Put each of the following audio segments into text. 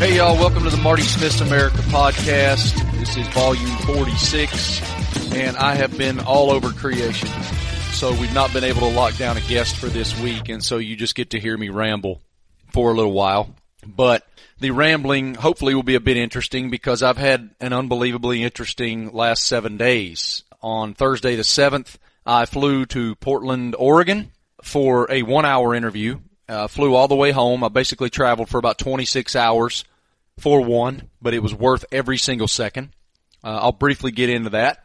Hey y'all, welcome to the Marty Smith's America podcast. This is volume 46 and I have been all over creation. So we've not been able to lock down a guest for this week and so you just get to hear me ramble for a little while. But the rambling hopefully will be a bit interesting because I've had an unbelievably interesting last seven days. On Thursday the 7th, I flew to Portland, Oregon for a one hour interview. Uh, flew all the way home. I basically traveled for about 26 hours for one, but it was worth every single second. Uh, I'll briefly get into that.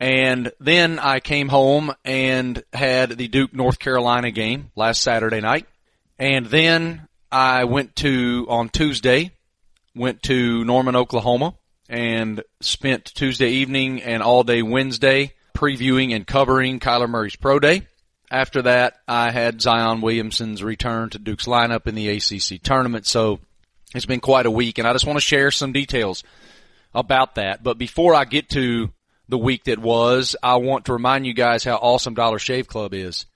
And then I came home and had the Duke North Carolina game last Saturday night. And then I went to, on Tuesday, went to Norman, Oklahoma and spent Tuesday evening and all day Wednesday previewing and covering Kyler Murray's pro day. After that, I had Zion Williamson's return to Duke's lineup in the ACC tournament. So it's been quite a week and I just want to share some details about that. But before I get to the week that was, I want to remind you guys how awesome Dollar Shave Club is.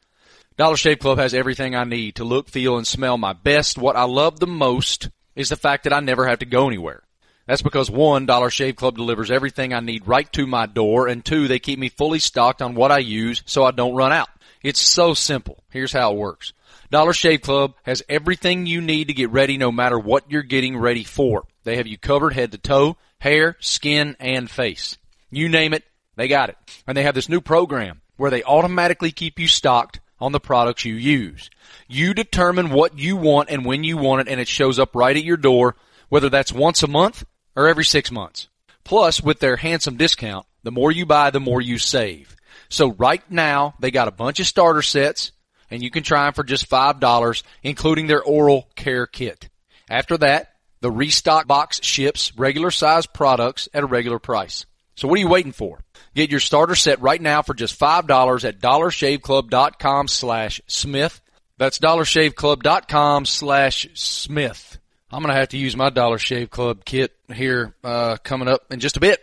Dollar Shave Club has everything I need to look, feel, and smell my best. What I love the most is the fact that I never have to go anywhere. That's because one, Dollar Shave Club delivers everything I need right to my door, and two, they keep me fully stocked on what I use so I don't run out. It's so simple. Here's how it works. Dollar Shave Club has everything you need to get ready no matter what you're getting ready for. They have you covered head to toe, hair, skin, and face. You name it, they got it. And they have this new program where they automatically keep you stocked on the products you use. You determine what you want and when you want it and it shows up right at your door, whether that's once a month or every six months. Plus, with their handsome discount, the more you buy, the more you save. So right now, they got a bunch of starter sets and you can try them for just $5, including their oral care kit. After that, the restock box ships regular size products at a regular price. So what are you waiting for? Get your starter set right now for just $5 at dollarshaveclub.com slash Smith. That's dollarshaveclub.com slash Smith. I'm going to have to use my Dollar Shave Club kit here, uh, coming up in just a bit.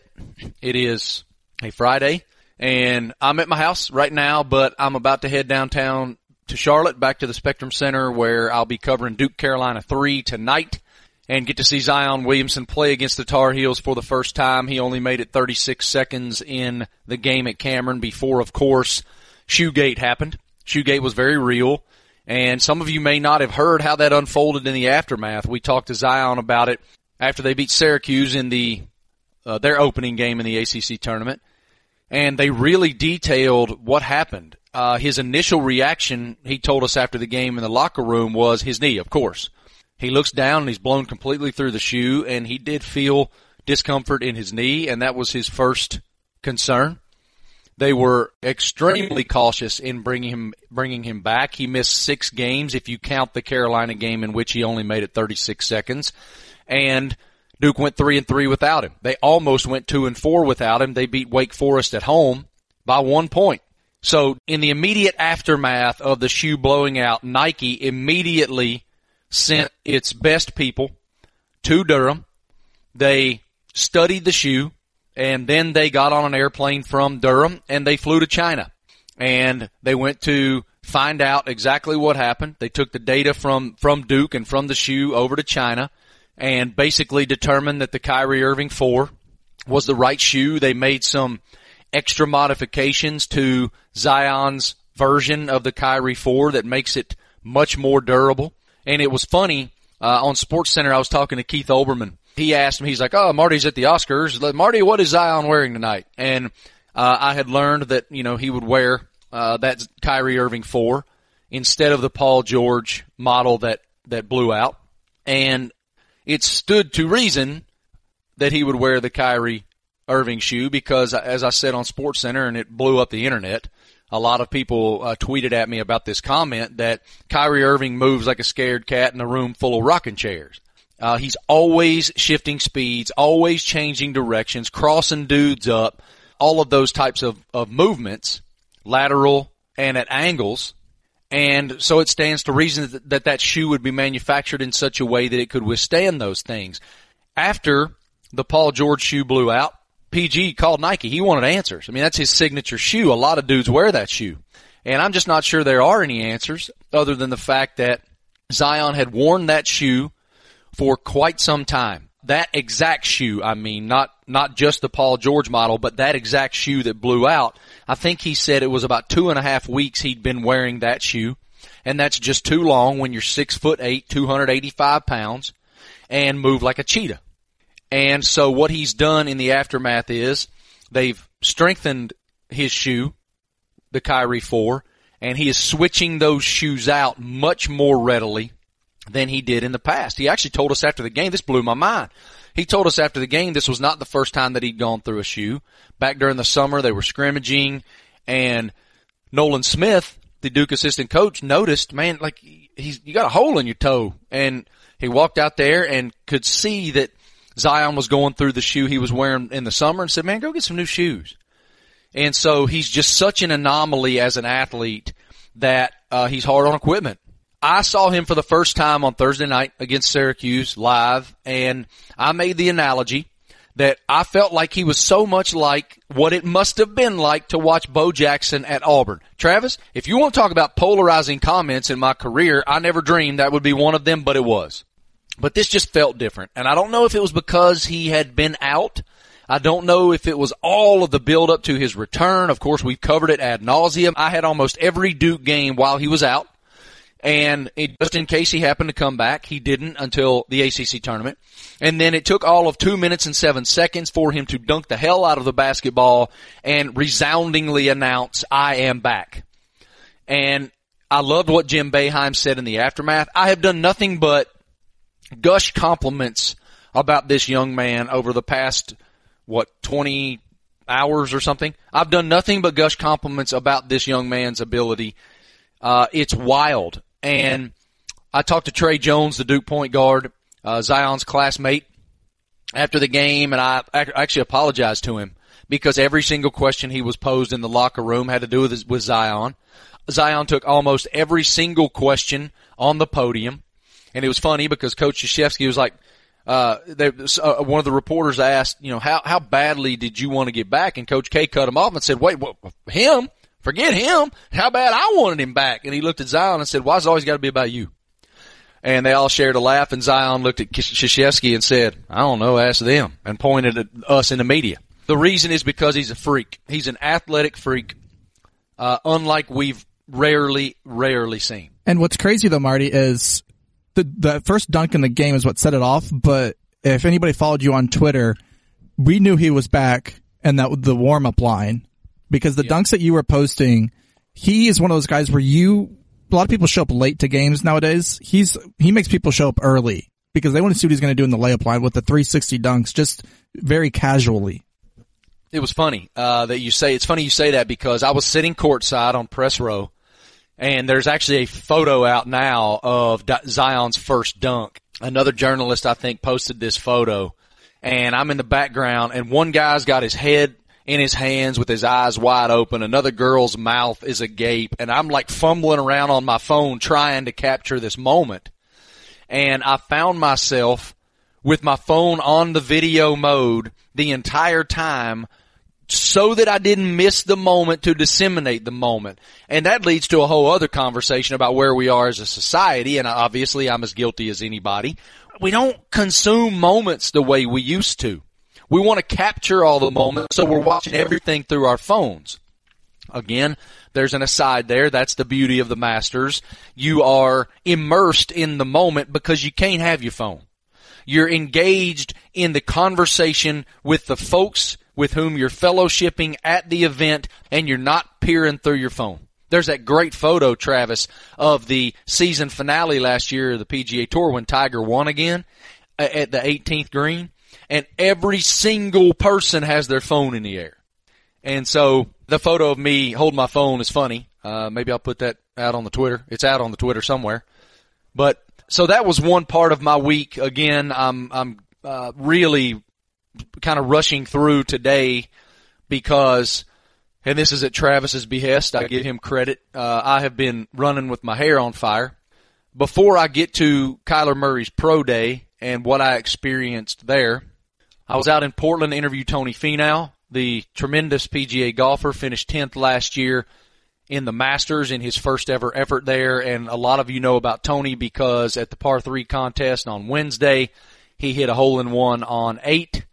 It is a Friday and I'm at my house right now, but I'm about to head downtown to Charlotte, back to the Spectrum Center where I'll be covering Duke Carolina 3 tonight and get to see Zion Williamson play against the Tar Heels for the first time. He only made it 36 seconds in the game at Cameron before, of course, Shoegate happened. Shoegate was very real. And some of you may not have heard how that unfolded in the aftermath. We talked to Zion about it after they beat Syracuse in the uh, their opening game in the ACC tournament, and they really detailed what happened. Uh, his initial reaction, he told us after the game in the locker room, was his knee, of course. He looks down and he's blown completely through the shoe, and he did feel discomfort in his knee, and that was his first concern. They were extremely cautious in bringing him bringing him back. He missed six games if you count the Carolina game in which he only made it 36 seconds, and Duke went three and three without him. They almost went two and four without him. They beat Wake Forest at home by one point. So in the immediate aftermath of the shoe blowing out, Nike immediately sent its best people to Durham. They studied the shoe and then they got on an airplane from Durham and they flew to China and they went to find out exactly what happened. They took the data from, from Duke and from the shoe over to China and basically determined that the Kyrie Irving 4 was the right shoe. They made some extra modifications to Zion's version of the Kyrie 4 that makes it much more durable. And it was funny, uh, on Sports Center, I was talking to Keith Olbermann. He asked me, he's like, oh, Marty's at the Oscars. Marty, what is Zion wearing tonight? And, uh, I had learned that, you know, he would wear, uh, that Kyrie Irving 4 instead of the Paul George model that, that blew out. And it stood to reason that he would wear the Kyrie Irving shoe because, as I said on Sports Center, and it blew up the internet. A lot of people uh, tweeted at me about this comment that Kyrie Irving moves like a scared cat in a room full of rocking chairs. Uh, he's always shifting speeds, always changing directions, crossing dudes up, all of those types of, of movements, lateral and at angles. And so it stands to reason that, that that shoe would be manufactured in such a way that it could withstand those things. After the Paul George shoe blew out, PG called Nike. He wanted answers. I mean, that's his signature shoe. A lot of dudes wear that shoe. And I'm just not sure there are any answers other than the fact that Zion had worn that shoe for quite some time. That exact shoe, I mean, not, not just the Paul George model, but that exact shoe that blew out. I think he said it was about two and a half weeks he'd been wearing that shoe. And that's just too long when you're six foot eight, 285 pounds and move like a cheetah. And so what he's done in the aftermath is they've strengthened his shoe, the Kyrie 4, and he is switching those shoes out much more readily than he did in the past. He actually told us after the game, this blew my mind. He told us after the game this was not the first time that he'd gone through a shoe. Back during the summer, they were scrimmaging and Nolan Smith, the Duke assistant coach, noticed, man, like he's, you got a hole in your toe. And he walked out there and could see that Zion was going through the shoe he was wearing in the summer and said, man, go get some new shoes. And so he's just such an anomaly as an athlete that uh, he's hard on equipment. I saw him for the first time on Thursday night against Syracuse live, and I made the analogy that I felt like he was so much like what it must have been like to watch Bo Jackson at Auburn. Travis, if you want to talk about polarizing comments in my career, I never dreamed that would be one of them, but it was. But this just felt different. And I don't know if it was because he had been out. I don't know if it was all of the build up to his return. Of course, we've covered it ad nauseum. I had almost every Duke game while he was out. And it, just in case he happened to come back, he didn't until the ACC tournament. And then it took all of two minutes and seven seconds for him to dunk the hell out of the basketball and resoundingly announce, I am back. And I loved what Jim Boeheim said in the aftermath. I have done nothing but gush compliments about this young man over the past, what, 20 hours or something. I've done nothing but gush compliments about this young man's ability. Uh, it's wild. And I talked to Tre Jones, the Duke point guard, uh, Zion's classmate after the game and I actually apologized to him because every single question he was posed in the locker room had to do with, with Zion. Zion took almost every single question on the podium. And it was funny because Coach Krzyzewski was like, uh, they, uh, one of the reporters asked, you know, how, how badly did you want to get back? And Coach K cut him off and said, wait, him? Forget him. How bad I wanted him back. And he looked at Zion and said, why's it always got to be about you? And they all shared a laugh and Zion looked at Krzyzewski and said, I don't know, ask them and pointed at us in the media. The reason is because he's a freak. He's an athletic freak, uh, unlike we've rarely, rarely seen. And what's crazy though, Marty, is the the first dunk in the game is what set it off. But if anybody followed you on Twitter, we knew he was back, and that the warm up line because the dunks that you were posting, he is one of those guys where you a lot of people show up late to games nowadays. He's he makes people show up early because they want to see what he's going to do in the layup line with the 360 dunks, just very casually. It was funny uh, that you say. It's funny you say that because I was sitting courtside on press row and there's actually a photo out now of Zion's first dunk. Another journalist, I think, posted this photo and I'm in the background and one guy's got his head in his hands with his eyes wide open. Another girl's mouth is agape and I'm like fumbling around on my phone trying to capture this moment. And I found myself with my phone on the video mode the entire time so that I didn't miss the moment to disseminate the moment. And that leads to a whole other conversation about where we are as a society. And obviously I'm as guilty as anybody. We don't consume moments the way we used to. We want to capture all the moments, so we're watching everything through our phones. Again, there's an aside there. That's the beauty of the masters. You are immersed in the moment because you can't have your phone. You're engaged in the conversation with the folks with whom you're fellowshipping at the event and you're not peering through your phone. There's that great photo, Travis, of the season finale last year of the PGA Tour when Tiger won again at the 18th green and every single person has their phone in the air. And so the photo of me holding my phone is funny. Uh, maybe I'll put that out on the Twitter. It's out on the Twitter somewhere. But so that was one part of my week. Again, I'm I'm uh, really kind of rushing through today because, and this is at Travis's behest. I give him credit. Uh, I have been running with my hair on fire. Before I get to Kyler Murray's pro day and what I experienced there, I was out in Portland to interview Tony Finau, the tremendous PGA golfer, finished 10th last year in the Masters in his first ever effort there. And a lot of you know about Tony because at the par three contest on Wednesday, he hit a hole in one on eight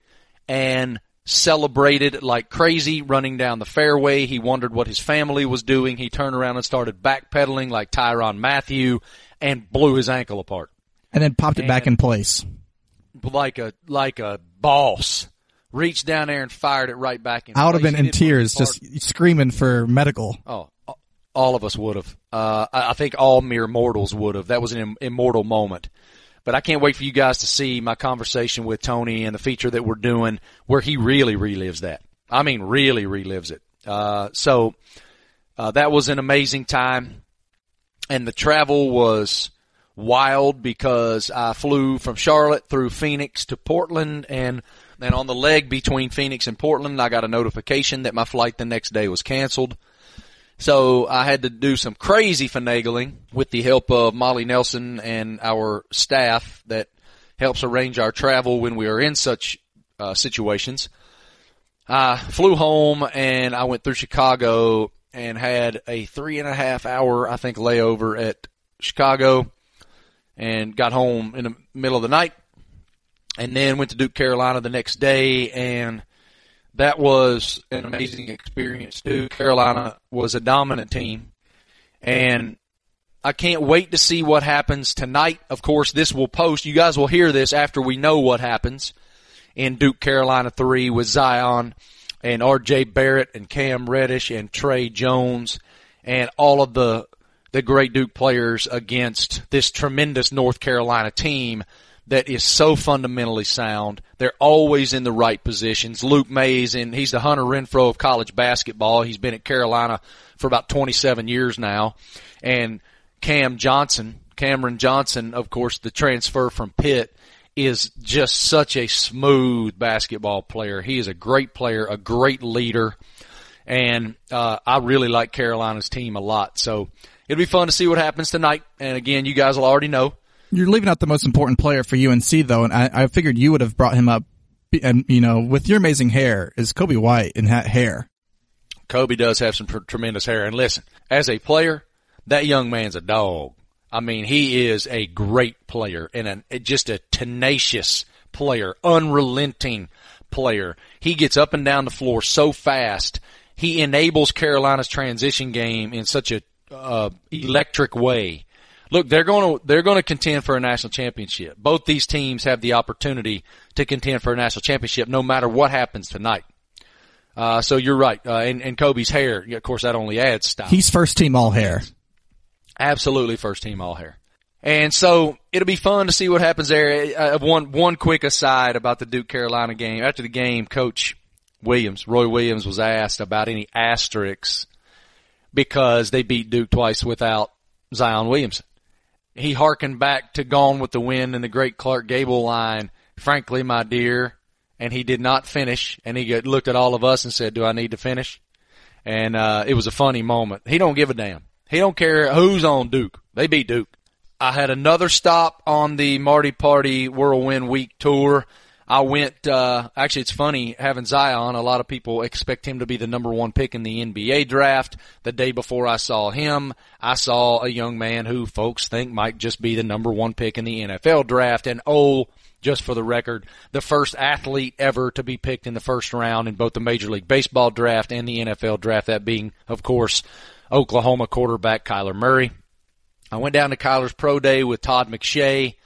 and celebrated like crazy running down the fairway. He wondered what his family was doing. He turned around and started backpedaling like Tyrann Mathieu and blew his ankle apart. And then popped it back in place. Like a, like a boss. Reached down there and fired it right back in I would have been in didn't blow it tears, just screaming for medical. Oh, all of us would have. Uh, I I think all mere mortals would have. That was an im- immortal moment. But I can't wait for you guys to see my conversation with Tony and the feature that we're doing where he really relives that. I mean, really relives it. Uh, so, uh, that was an amazing time. And the travel was wild because I flew from Charlotte through Phoenix to Portland and then on the leg between Phoenix and Portland, I got a notification that my flight the next day was canceled. So I had to do some crazy finagling with the help of Molly Nelson and our staff that helps arrange our travel when we are in such uh, situations. I flew home and I went through Chicago and had a three and a half hour, I think, layover at Chicago and got home in the middle of the night and then went to Duke Carolina the next day and that was an amazing experience too. Carolina was a dominant team and I can't wait to see what happens tonight. Of course, this will post. You guys will hear this after we know what happens in Duke Carolina 3 with Zion and RJ Barrett and Cam Reddish and Tre Jones and all of the the great Duke players against this tremendous North Carolina team that is so fundamentally sound. They're always in the right positions. Luke Mays and he's the Hunter Renfrow of college basketball. He's been at Carolina for about 27 years now. And Cam Johnson, Cameron Johnson, of course, the transfer from Pitt is just such a smooth basketball player. He is a great player, a great leader, and uh, I really like Carolina's team a lot. So it'll be fun to see what happens tonight. And again, you guys will already know. You're leaving out the most important player for UNC though, and I, I figured you would have brought him up. And you know, with your amazing hair, is Coby White in that hair? Coby does have some tr- tremendous hair. And listen, as a player, that young man's a dog. I mean, he is a great player and an, just a tenacious player, unrelenting player. He gets up and down the floor so fast. He enables Carolina's transition game in such a uh, electric way. Look, they're going to they're going to contend for a national championship. Both these teams have the opportunity to contend for a national championship, no matter what happens tonight. Uh, so you're right. Uh, and, and Coby's hair, of course, that only adds style. He's first team all hair. Absolutely first team all hair. And so it'll be fun to see what happens there. Uh, one one quick aside about the Duke Carolina game. After the game, Coach Williams, Roy Williams, was asked about any asterisks because they beat Duke twice without Zion Williamson. He harkened back to Gone with the Wind and the great Clark Gable line, frankly, my dear, and he did not finish. And he looked at all of us and said, do I need to finish? And, uh, it was a funny moment. He don't give a damn. He don't care who's on Duke. They beat Duke. I had another stop on the Marty Party Whirlwind Week tour. I went, uh, actually it's funny having Zion. A lot of people expect him to be the number one pick in the NBA draft. The day before I saw him, I saw a young man who folks think might just be the number one pick in the NFL draft. And oh, just for the record, the first athlete ever to be picked in the first round in both the Major League Baseball draft and the NFL draft, that being, of course, Oklahoma quarterback Kyler Murray. I went down to Kyler's pro day with Todd McShay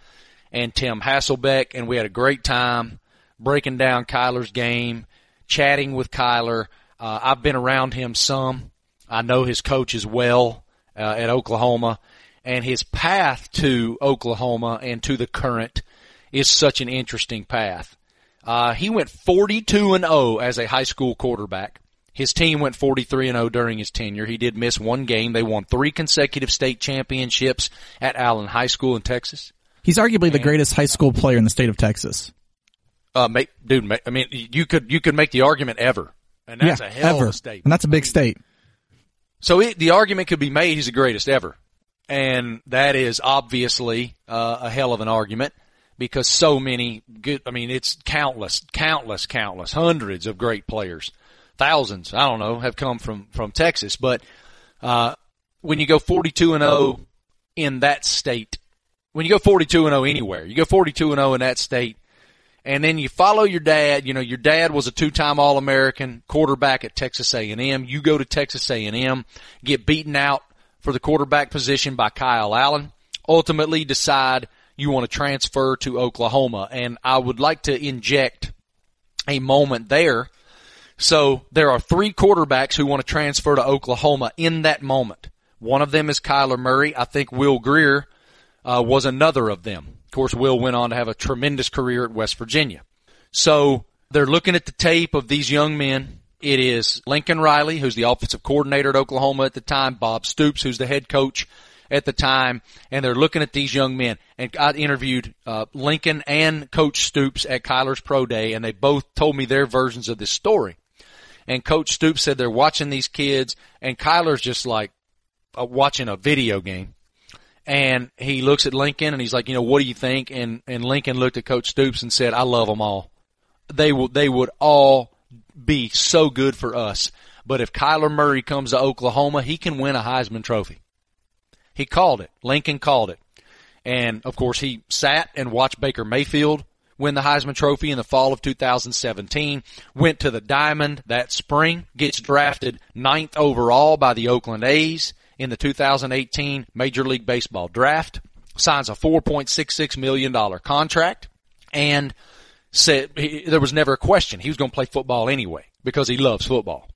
and Tim Hasselbeck, and we had a great time breaking down Kyler's game, chatting with Kyler. Uh, I've been around him some. I know his coach as well uh, at Oklahoma, and his path to Oklahoma and to the current is such an interesting path. Uh, he went 42 and 0 as a high school quarterback. His team went 43 and 0 during his tenure. He did miss one game. They won three consecutive state championships at Allen High School in Texas. He's arguably the greatest high school player in the state of Texas. Uh, make, dude, ma- I mean, you could you could make the argument ever, and that's yeah, a hell ever. of a statement. And that's a big state. So it, the argument could be made he's the greatest ever, and that is obviously uh, a hell of an argument because so many good. I mean, it's countless, countless, countless, hundreds of great players, thousands. I don't know, have come from from Texas, but Uh, when you go 42 and 0 in that state, when you go 42 and 0 anywhere, you go 42 and 0 in that state, and then you follow your dad. You know, your dad was a two-time All-American quarterback at Texas A&M. You go to Texas A&M, get beaten out for the quarterback position by Kyle Allen. Ultimately, decide you want to transfer to Oklahoma, and I would like to inject a moment there. So there are three quarterbacks who want to transfer to Oklahoma in that moment. One of them is Kyler Murray. I think Will Grier uh, was another of them. Of course, Will went on to have a tremendous career at West Virginia. So they're looking at the tape of these young men. It is Lincoln Riley, who's the offensive coordinator at Oklahoma at the time, Bob Stoops, who's the head coach at the time, and they're looking at these young men. And I interviewed uh, Lincoln and Coach Stoops at Kyler's Pro Day, and they both told me their versions of this story. And Coach Stoops said they're watching these kids, and Kyler's just like uh, watching a video game. And he looks at Lincoln and he's like, you know, what do you think? And and Lincoln looked at Coach Stoops and said, I love them all. They will they would all be so good for us. But if Kyler Murray comes to Oklahoma, he can win a Heisman Trophy. He called it. Lincoln called it. And of course, he sat and watched Baker Mayfield win the Heisman Trophy in the fall of 2017, went to the Diamond that spring, gets drafted ninth overall by the Oakland A's in the 2018 Major League Baseball draft, signs a $4.66 million contract, and said he, there was never a question. He was going to play football anyway because he loves football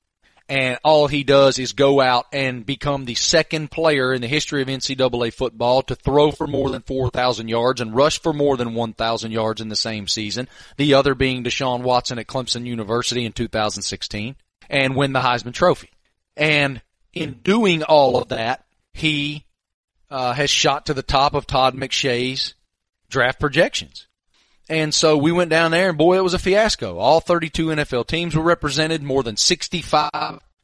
and all he does is go out and become the second player in the history of NCAA football to throw for more than 4,000 yards and rush for more than 1,000 yards in the same season. The other being Deshaun Watson at Clemson University in 2016 and win the Heisman Trophy. And in doing all of that, he uh, has shot to the top of Todd McShay's draft projections. And so we went down there and boy, it was a fiasco. All 32 NFL teams were represented. More than 65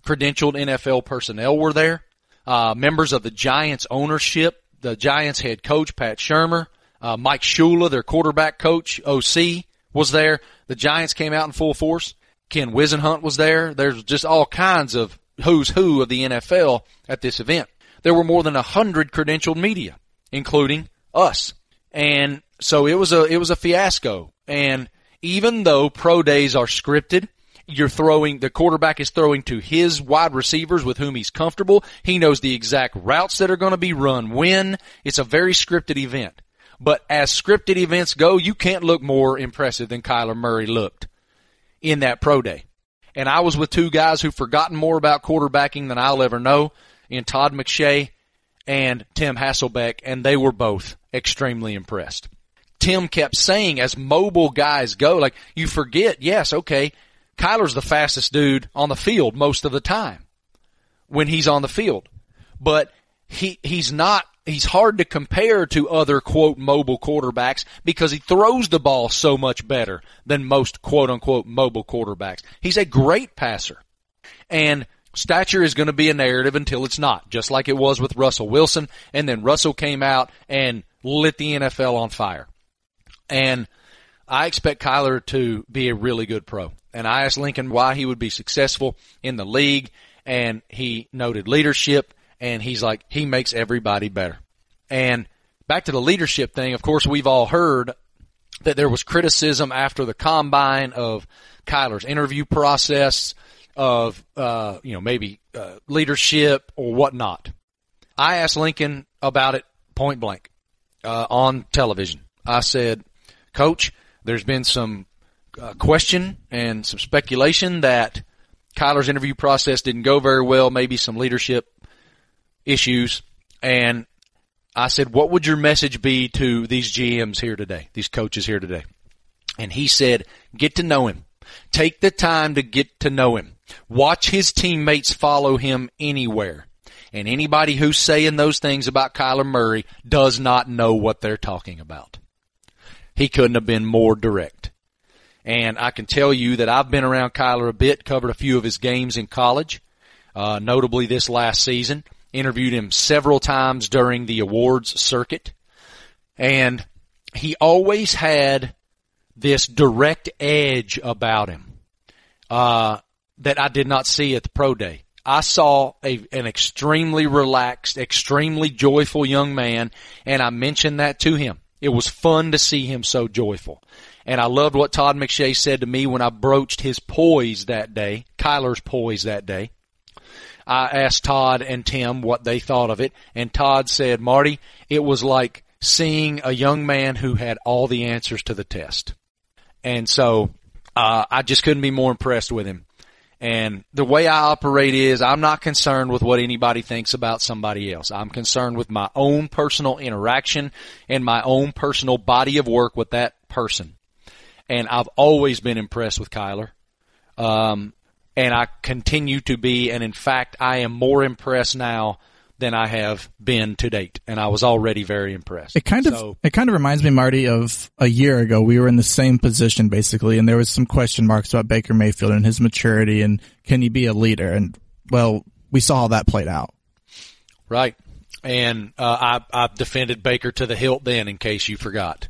credentialed NFL personnel were there. Uh, members of the Giants ownership, the Giants head coach, Pat Shurmur, uh, Mike Shula, their quarterback coach, OC, was there. The Giants came out in full force. Ken Whisenhunt was there. There's just all kinds of who's who of the NFL at this event. There were more than a hundred credentialed media, including us. And so it was a it was a fiasco. And even though pro days are scripted, you're throwing the quarterback is throwing to his wide receivers with whom he's comfortable. He knows the exact routes that are going to be run when. It's a very scripted event. But as scripted events go, you can't look more impressive than Kyler Murray looked in that pro day. And I was with two guys who've forgotten more about quarterbacking than I'll ever know in Todd McShay and Tim Hasselbeck, and they were both extremely impressed. Tim kept saying as mobile guys go, like you forget, yes, okay, Kyler's the fastest dude on the field most of the time when he's on the field. But he, he's not, he's hard to compare to other quote mobile quarterbacks because he throws the ball so much better than most quote unquote mobile quarterbacks. He's a great passer. And stature is going to be a narrative until it's not, just like it was with Russell Wilson. And then Russell came out and lit the NFL on fire. And I expect Kyler to be a really good pro. And I asked Lincoln why he would be successful in the league, and he noted leadership, and he's like, he makes everybody better. And back to the leadership thing, of course, we've all heard that there was criticism after the combine of Kyler's interview process, of, uh, you know, maybe uh, leadership or whatnot. I asked Lincoln about it point blank uh, on television. I said, Coach, there's been some uh, question and some speculation that Kyler's interview process didn't go very well, maybe some leadership issues. And I said, what would your message be to these GMs here today, these coaches here today? And he said, get to know him. Take the time to get to know him. Watch his teammates follow him anywhere. And anybody who's saying those things about Kyler Murray does not know what they're talking about he couldn't have been more direct. And I can tell you that I've been around Kyler a bit, covered a few of his games in college, uh, notably this last season, interviewed him several times during the awards circuit, and he always had this direct edge about him uh, that I did not see at the pro day. I saw a, an extremely relaxed, extremely joyful young man, and I mentioned that to him. It was fun to see him so joyful. And I loved what Todd McShay said to me when I broached his poise that day, Kyler's poise that day. I asked Todd and Tim what they thought of it, and Todd said, Marty, it was like seeing a young man who had all the answers to the test. And so, uh, I just couldn't be more impressed with him. And the way I operate is I'm not concerned with what anybody thinks about somebody else. I'm concerned with my own personal interaction and my own personal body of work with that person. And I've always been impressed with Kyler. Um, and I continue to be, and in fact, I am more impressed now than I have been to date, and I was already very impressed. It kind of So- it kind of reminds me, Marty, of a year ago. We were in the same position basically, and there was some question marks about Baker Mayfield and his maturity and can he be a leader? And well, we saw how that played out. Right. And uh, I, I defended Baker to the hilt then, in case you forgot.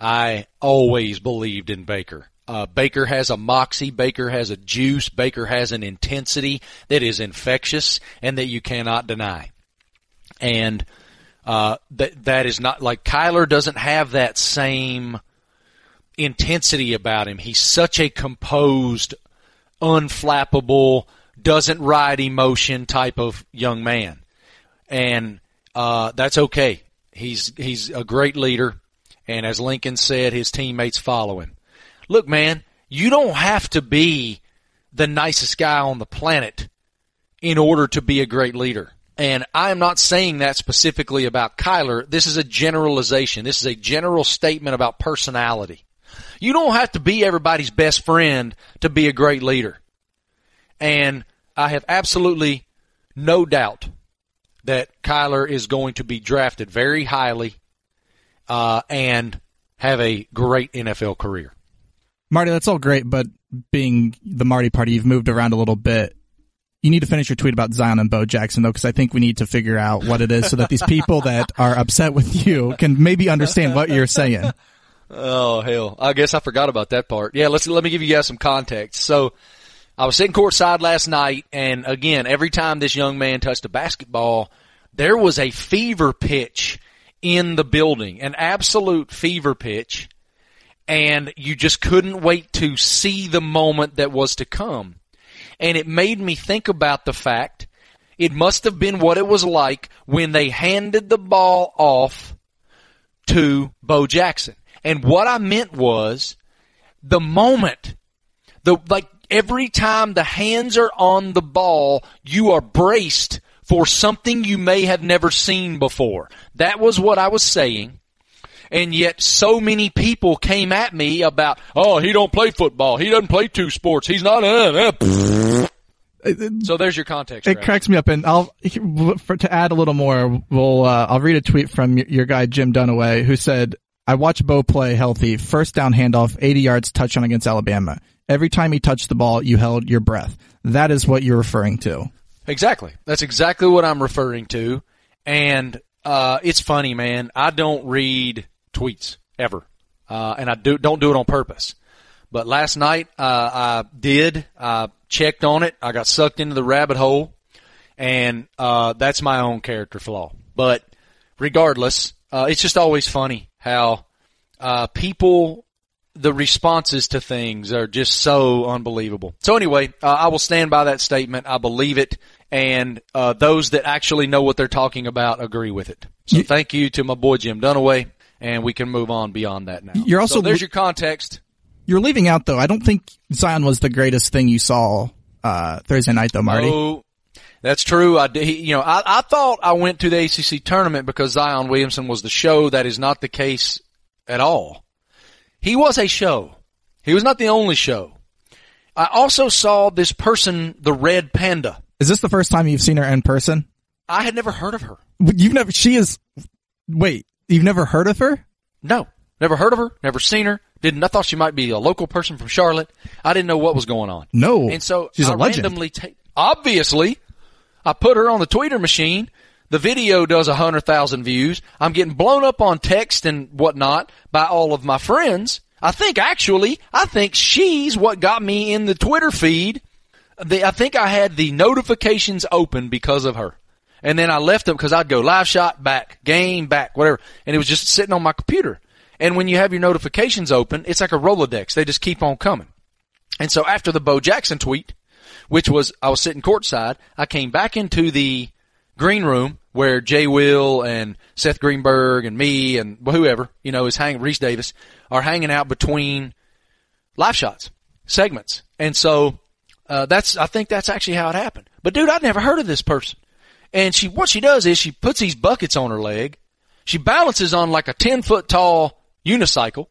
I always believed in Baker. Uh, Baker has a moxie. Baker has a juice. Baker has an intensity that is infectious and that you cannot deny. And uh, that that is not like Kyler doesn't have that same intensity about him. He's such a composed, unflappable, doesn't ride emotion type of young man and uh, that's okay. He's he's a great leader, and as Lincoln said, his teammates follow him. Look, man, you don't have to be the nicest guy on the planet in order to be a great leader. And I'm not saying that specifically about Kyler. This is a generalization. This is a general statement about personality. You don't have to be everybody's best friend to be a great leader. And I have absolutely no doubt that Kyler is going to be drafted very highly uh, and have a great NFL career. Marty, that's all great, but being the Marty party, you've moved around a little bit. You need to finish your tweet about Zion and Bo Jackson though, because I think we need to figure out what it is so that these people that are upset with you can maybe understand what you're saying. Oh hell! I guess I forgot about that part. Yeah, let's let me give you guys some context. So, I was sitting courtside last night, and again, every time this young man touched a basketball, there was a fever pitch in the building, an absolute fever pitch, and you just couldn't wait to see the moment that was to come. And it made me think about the fact it must have been what it was like when they handed the ball off to Bo Jackson. And what I meant was the moment, the, like every time the hands are on the ball, you are braced for something you may have never seen before. That was what I was saying. And yet so many people came at me about, oh, he don't play football. He doesn't play two sports. He's not, uh, uh. So there's your context. It Travis. cracks me up, and I'll for, to add a little more. We'll uh, I'll read a tweet from your, your guy Jim Dunaway who said, "I watched Bo play healthy. First down handoff, 80 yards touchdown against Alabama. Every time he touched the ball, you held your breath. That is what you're referring to." Exactly. That's exactly what I'm referring to. And uh, it's funny, man. I don't read tweets ever, uh, and I do don't do it on purpose. But last night uh, I did. I checked on it. I got sucked into the rabbit hole, and uh, that's my own character flaw. But regardless, uh, it's just always funny how uh, people the responses to things are just so unbelievable. So anyway, uh, I will stand by that statement. I believe it, and uh, those that actually know what they're talking about agree with it. So thank you to my boy Jim Dunaway, and we can move on beyond that now. You're also so there's your context. You're leaving out though. I don't think Zion was the greatest thing you saw uh, Thursday night though, Marty. Oh, that's true. I did, you know, I, I thought I went to the ACC tournament because Zion Williamson was the show. That is not the case at all. He was a show. He was not the only show. I also saw this person, the Red Panda. Is this the first time you've seen her in person? I had never heard of her. You've never. She is. Wait, you've never heard of her? No, never heard of her. Never seen her. Didn't. I thought she might be a local person from Charlotte. I didn't know what was going on. No. And so she's I a legend. randomly ta- obviously, I put her on the tweeter machine. The video does a hundred thousand views. I'm getting blown up on text and whatnot by all of my friends. I think actually, I think she's what got me in the Twitter feed the, I think I had the notifications open because of her. And then I left them because I'd go live shot back, game back, whatever. And it was just sitting on my computer. And when you have your notifications open, it's like a Rolodex. They just keep on coming. And so after the Bo Jackson tweet, which was, I was sitting courtside, I came back into the green room where Jay Will and Seth Greenberg and me and whoever, you know, is hanging, Rece Davis, are hanging out between live shots, segments. And so, uh, that's, I think that's actually how it happened. But dude, I'd never heard of this person. And she, what she does is she puts these buckets on her leg. She balances on like a 10 foot tall unicycle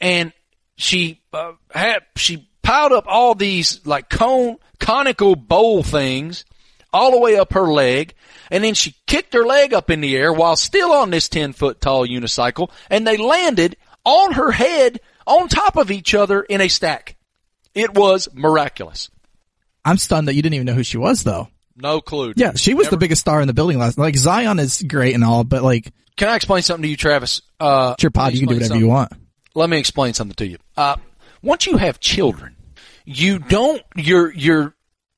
and she, uh, had, she piled up all these like cone, conical bowl things all the way up her leg. And then she kicked her leg up in the air while still on this 10 foot tall unicycle and they landed on her head on top of each other in a stack. It was miraculous. I'm stunned that you didn't even know who she was though. No clue. dude. Yeah, she was Never- the biggest star in the building last. Like Zion is great and all, but like Can I explain something to you, Travis? Uh, it's your pod, you can do whatever you want. let me explain something to you. Uh, once you have children, you don't, you're, you're,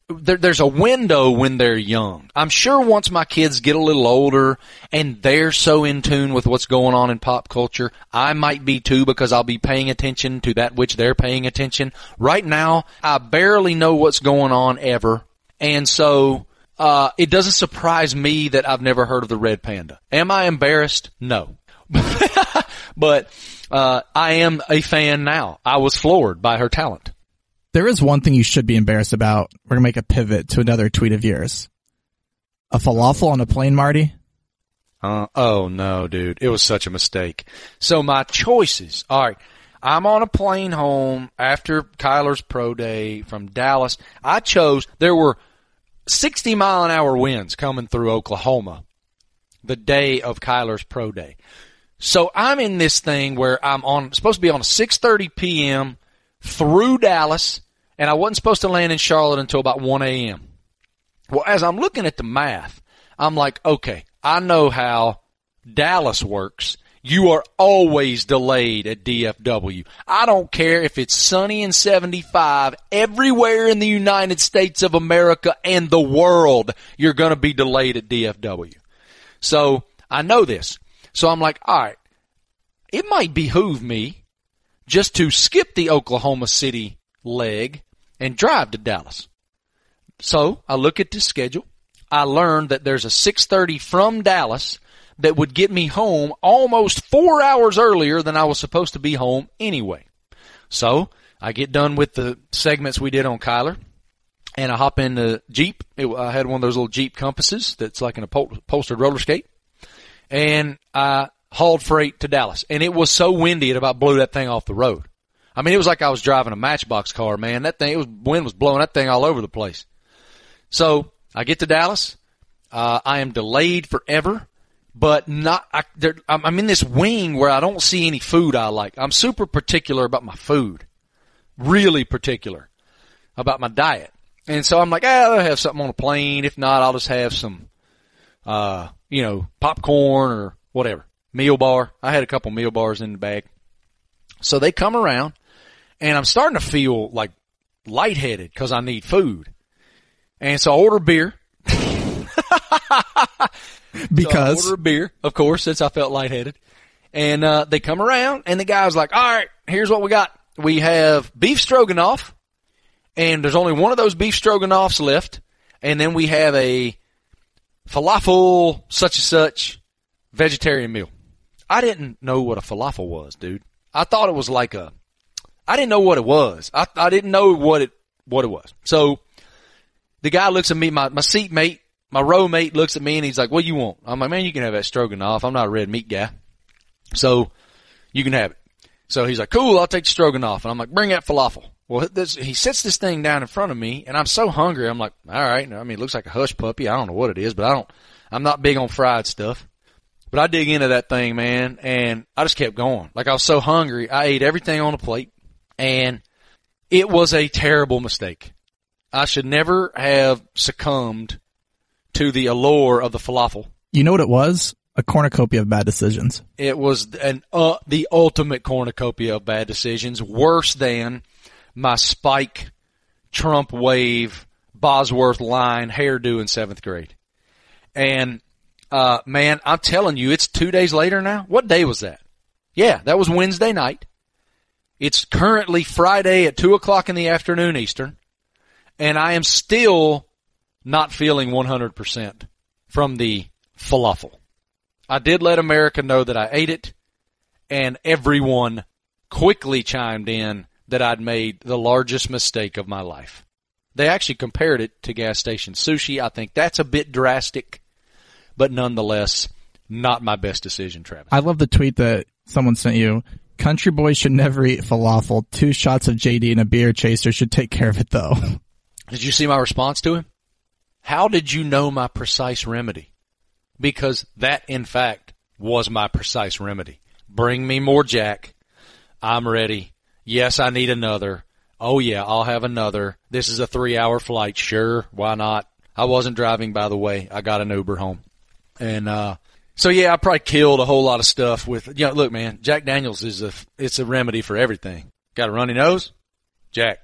there, there's a window when they're young. I'm sure once my kids get a little older and they're so in tune with what's going on in pop culture, I might be too because I'll be paying attention to that which they're paying attention. Right now, I barely know what's going on ever. And so, uh, it doesn't surprise me that I've never heard of the red panda. Am I embarrassed? No. but uh, I am a fan now. I was floored by her talent. There is one thing you should be embarrassed about. We're gonna make a pivot to another tweet of yours. A falafel on a plane, Marty. Uh, oh no, dude, it was such a mistake. So my choices. All right, I'm on a plane home after Kyler's pro day from Dallas. I chose. There were 60 mile an hour winds coming through Oklahoma the day of Kyler's pro day. So I'm in this thing where I'm on supposed to be on a 6:30 p.m. through Dallas, and I wasn't supposed to land in Charlotte until about 1 a.m. Well, as I'm looking at the math, I'm like, okay, I know how Dallas works. You are always delayed at DFW. I don't care if it's sunny and 75 everywhere in the United States of America and the world, you're going to be delayed at DFW. So I know this. So I'm like, all right, it might behoove me just to skip the Oklahoma City leg and drive to Dallas. So I look at the schedule. I learned that there's a 6:30 from Dallas that would get me home almost 4 hours earlier than I was supposed to be home anyway. So, I get done with the segments we did on Kyler and I hop in the Jeep. It, I had one of those little Jeep compasses that's like in a pol- upholstered roller skate. And I hauled freight to Dallas. And it was so windy it about blew that thing off the road. I mean, it was like I was driving a matchbox car, man. That thing, it was, wind was blowing that thing all over the place. So I get to Dallas. Uh, I am delayed forever, but not, I. I'm in this wing where I don't see any food I like. I'm super particular about my food. Really particular about my diet. And so I'm like, ah, I'll have something on a plane. If not, I'll just have some, uh, you know, popcorn or whatever. Meal bar. I had a couple meal bars in the bag. So they come around and I'm starting to feel like lightheaded because I need food. And so I order beer. Because So I order a beer, of course, since I felt lightheaded. And uh, they come around, and the guy's like, "All right, here's what we got. We have beef stroganoff, and there's only one of those beef stroganoffs left, and then we have a falafel such and such vegetarian meal." I didn't know what a falafel was, dude. I thought it was like a. I didn't know what it was. I I didn't know what it what it was. So the guy looks at me, my my seatmate, my row mate looks at me and he's like, "What you want?" I'm like, "Man, you can have that stroganoff. I'm not a red meat guy, so you can have it." So he's like, "Cool, I'll take the stroganoff." And I'm like, "Bring that falafel." Well, this, he sets this thing down in front of me, and I'm so hungry. I'm like, "All right." I mean, it looks like a hush puppy. I don't know what it is, but I don't. I'm not big on fried stuff. But I dig into that thing, man, and I just kept going. Like I was so hungry, I ate everything on the plate, and it was a terrible mistake. I should never have succumbed to the allure of the falafel. you know what it was? A cornucopia of bad decisions. It was an uh, the ultimate cornucopia of bad decisions, worse than my spike Trump wave Bosworth line hairdo in seventh grade. And, uh, man, I'm telling you, it's two days later now. What day was that? Yeah, that was Wednesday night. It's currently Friday at two o'clock in the afternoon Eastern. And I am still not feeling 100% from the falafel. I did let America know that I ate it and everyone quickly chimed in that I'd made the largest mistake of my life. They actually compared it to gas station sushi. I think that's a bit drastic, but nonetheless, not my best decision, Travis. I love the tweet that someone sent you. Country boys should never eat falafel. Two shots of JD and a beer chaser should take care of it though. Did you see my response to him? How did you know my precise remedy? Because that, in fact, was my precise remedy. Bring me more Jack. I'm ready. Yes, I need another. Oh yeah, I'll have another. This is a three hour flight. Sure. Why not? I wasn't driving, by the way. I got an Uber home. And, uh, so yeah, I probably killed a whole lot of stuff with, you know, look man, Jack Daniels is a, it's a remedy for everything. Got a runny nose? Jack.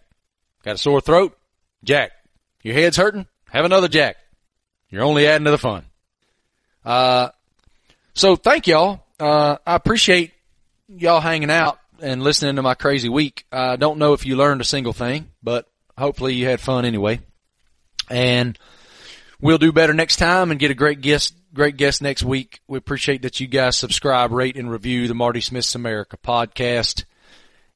Got a sore throat? Jack. Your head's hurting? Have another Jack. You're only adding to the fun. Uh, so thank y'all. Uh, I appreciate y'all hanging out and listening to my crazy week. I don't know if you learned a single thing, but hopefully you had fun anyway. And we'll do better next time and get a great guest, great guest next week. We appreciate that you guys subscribe, rate, and review the Marty Smith's America podcast.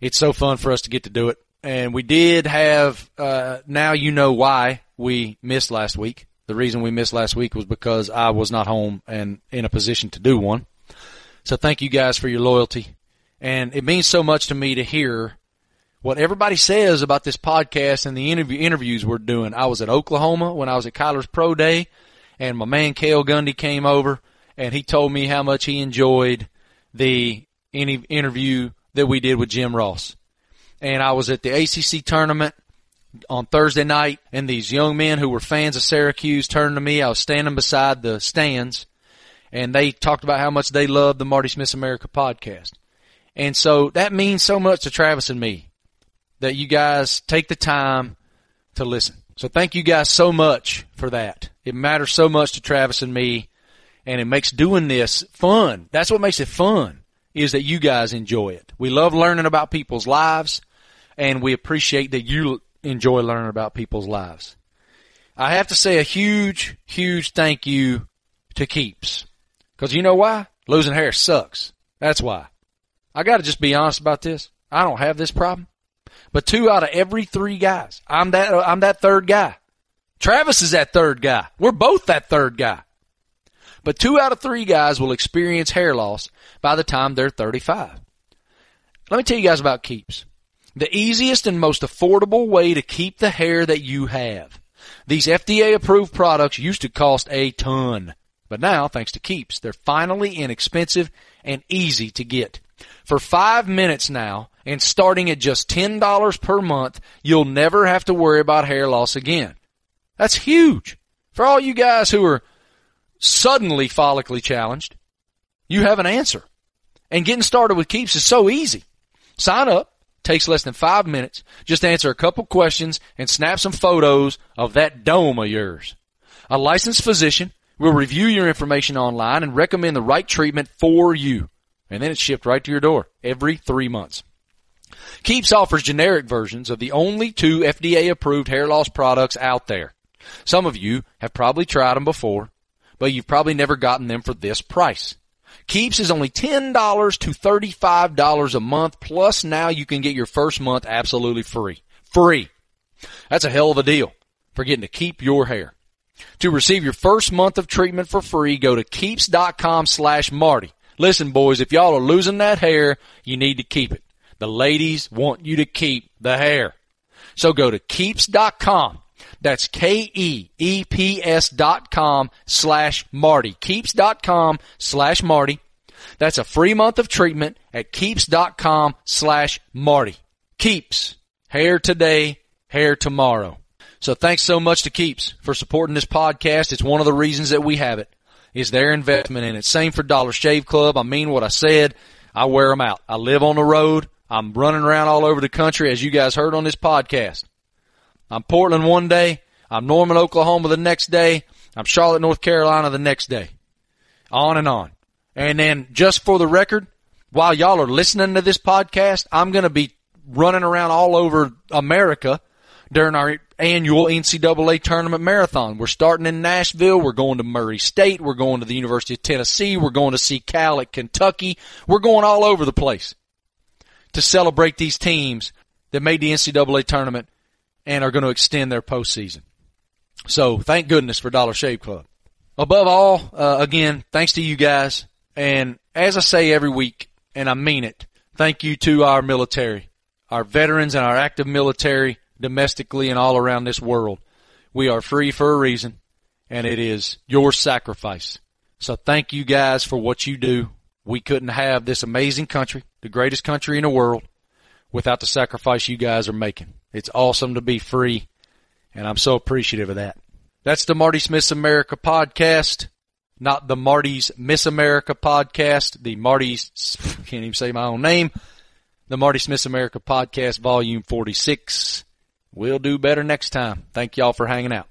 It's so fun for us to get to do it. And we did have, uh, now you know why we missed last week. The reason we missed last week was because I was not home and in a position to do one. So thank you guys for your loyalty. And it means so much to me to hear what everybody says about this podcast and the interview, interviews we're doing. I was at Oklahoma when I was at Kyler's Pro Day and my man Cale Gundy came over and he told me how much he enjoyed the any interview that we did with Jim Ross. And I was at the ACC tournament on Thursday night and these young men who were fans of Syracuse turned to me. I was standing beside the stands and they talked about how much they loved the Marty Smith America podcast. And so that means so much to Travis and me that you guys take the time to listen. So thank you guys so much for that. It matters so much to Travis and me and it makes doing this fun. That's what makes it fun is that you guys enjoy it. We love learning about people's lives and we appreciate that you enjoy learning about people's lives. I have to say a huge, huge thank you to Keeps. Cause you know why? Losing hair sucks. That's why. I gotta just be honest about this. I don't have this problem. But two out of every three guys, I'm that, I'm that third guy. Travis is that third guy. We're both that third guy. But two out of three guys will experience hair loss by the time they're 35. Let me tell you guys about Keeps. The easiest and most affordable way to keep the hair that you have. These FDA approved products used to cost a ton. But now, thanks to Keeps, they're finally inexpensive and easy to get. For five minutes now, and starting at just $10 per month, you'll never have to worry about hair loss again. That's huge. For all you guys who are suddenly follically challenged, you have an answer. And getting started with Keeps is so easy. Sign up, takes less than five minutes, just answer a couple questions and snap some photos of that dome of yours. A licensed physician will review your information online and recommend the right treatment for you and then it's shipped right to your door every three months. Keeps offers generic versions of the only two FDA approved hair loss products out there. Some of you have probably tried them before, but you've probably never gotten them for this price. Keeps is only $10 to $35 a month, plus now you can get your first month absolutely free. Free. That's a hell of a deal for getting to keep your hair. To receive your first month of treatment for free, go to keeps.com slash Marty. Listen, boys, if y'all are losing that hair, you need to keep it. The ladies want you to keep the hair. So go to keeps.com. That's K-E-E-P-S dot com slash Marty. Keeps dot com slash Marty. That's a free month of treatment at Keeps dot com slash Marty. Keeps. Hair today, hair tomorrow. So thanks so much to Keeps for supporting this podcast. It's one of the reasons that we have it is their investment in it. Same for Dollar Shave Club. I mean what I said. I wear them out. I live on the road. I'm running around all over the country as you guys heard on this podcast. I'm Portland one day. I'm Norman, Oklahoma the next day. I'm Charlotte, North Carolina the next day. On and on. And then just for the record, while y'all are listening to this podcast, I'm going to be running around all over America during our annual NCAA tournament marathon. We're starting in Nashville. We're going to Murray State. We're going to the University of Tennessee. We're going to see Cal at Kentucky. We're going all over the place to celebrate these teams that made the NCAA tournament and are going to extend their postseason. So thank goodness for Dollar Shave Club. Above all, uh, again, thanks to you guys. And as I say every week, and I mean it, thank you to our military, our veterans and our active military domestically and all around this world. We are free for a reason, and it is your sacrifice. So thank you guys for what you do. We couldn't have this amazing country, the greatest country in the world, without the sacrifice you guys are making. It's awesome to be free, and I'm so appreciative of that. That's the Marty Smith's America podcast, not the Marty's Miss America podcast, the Marty's, can't even say my own name, the Marty Smith's America podcast, volume 46. We'll do better next time. Thank y'all for hanging out.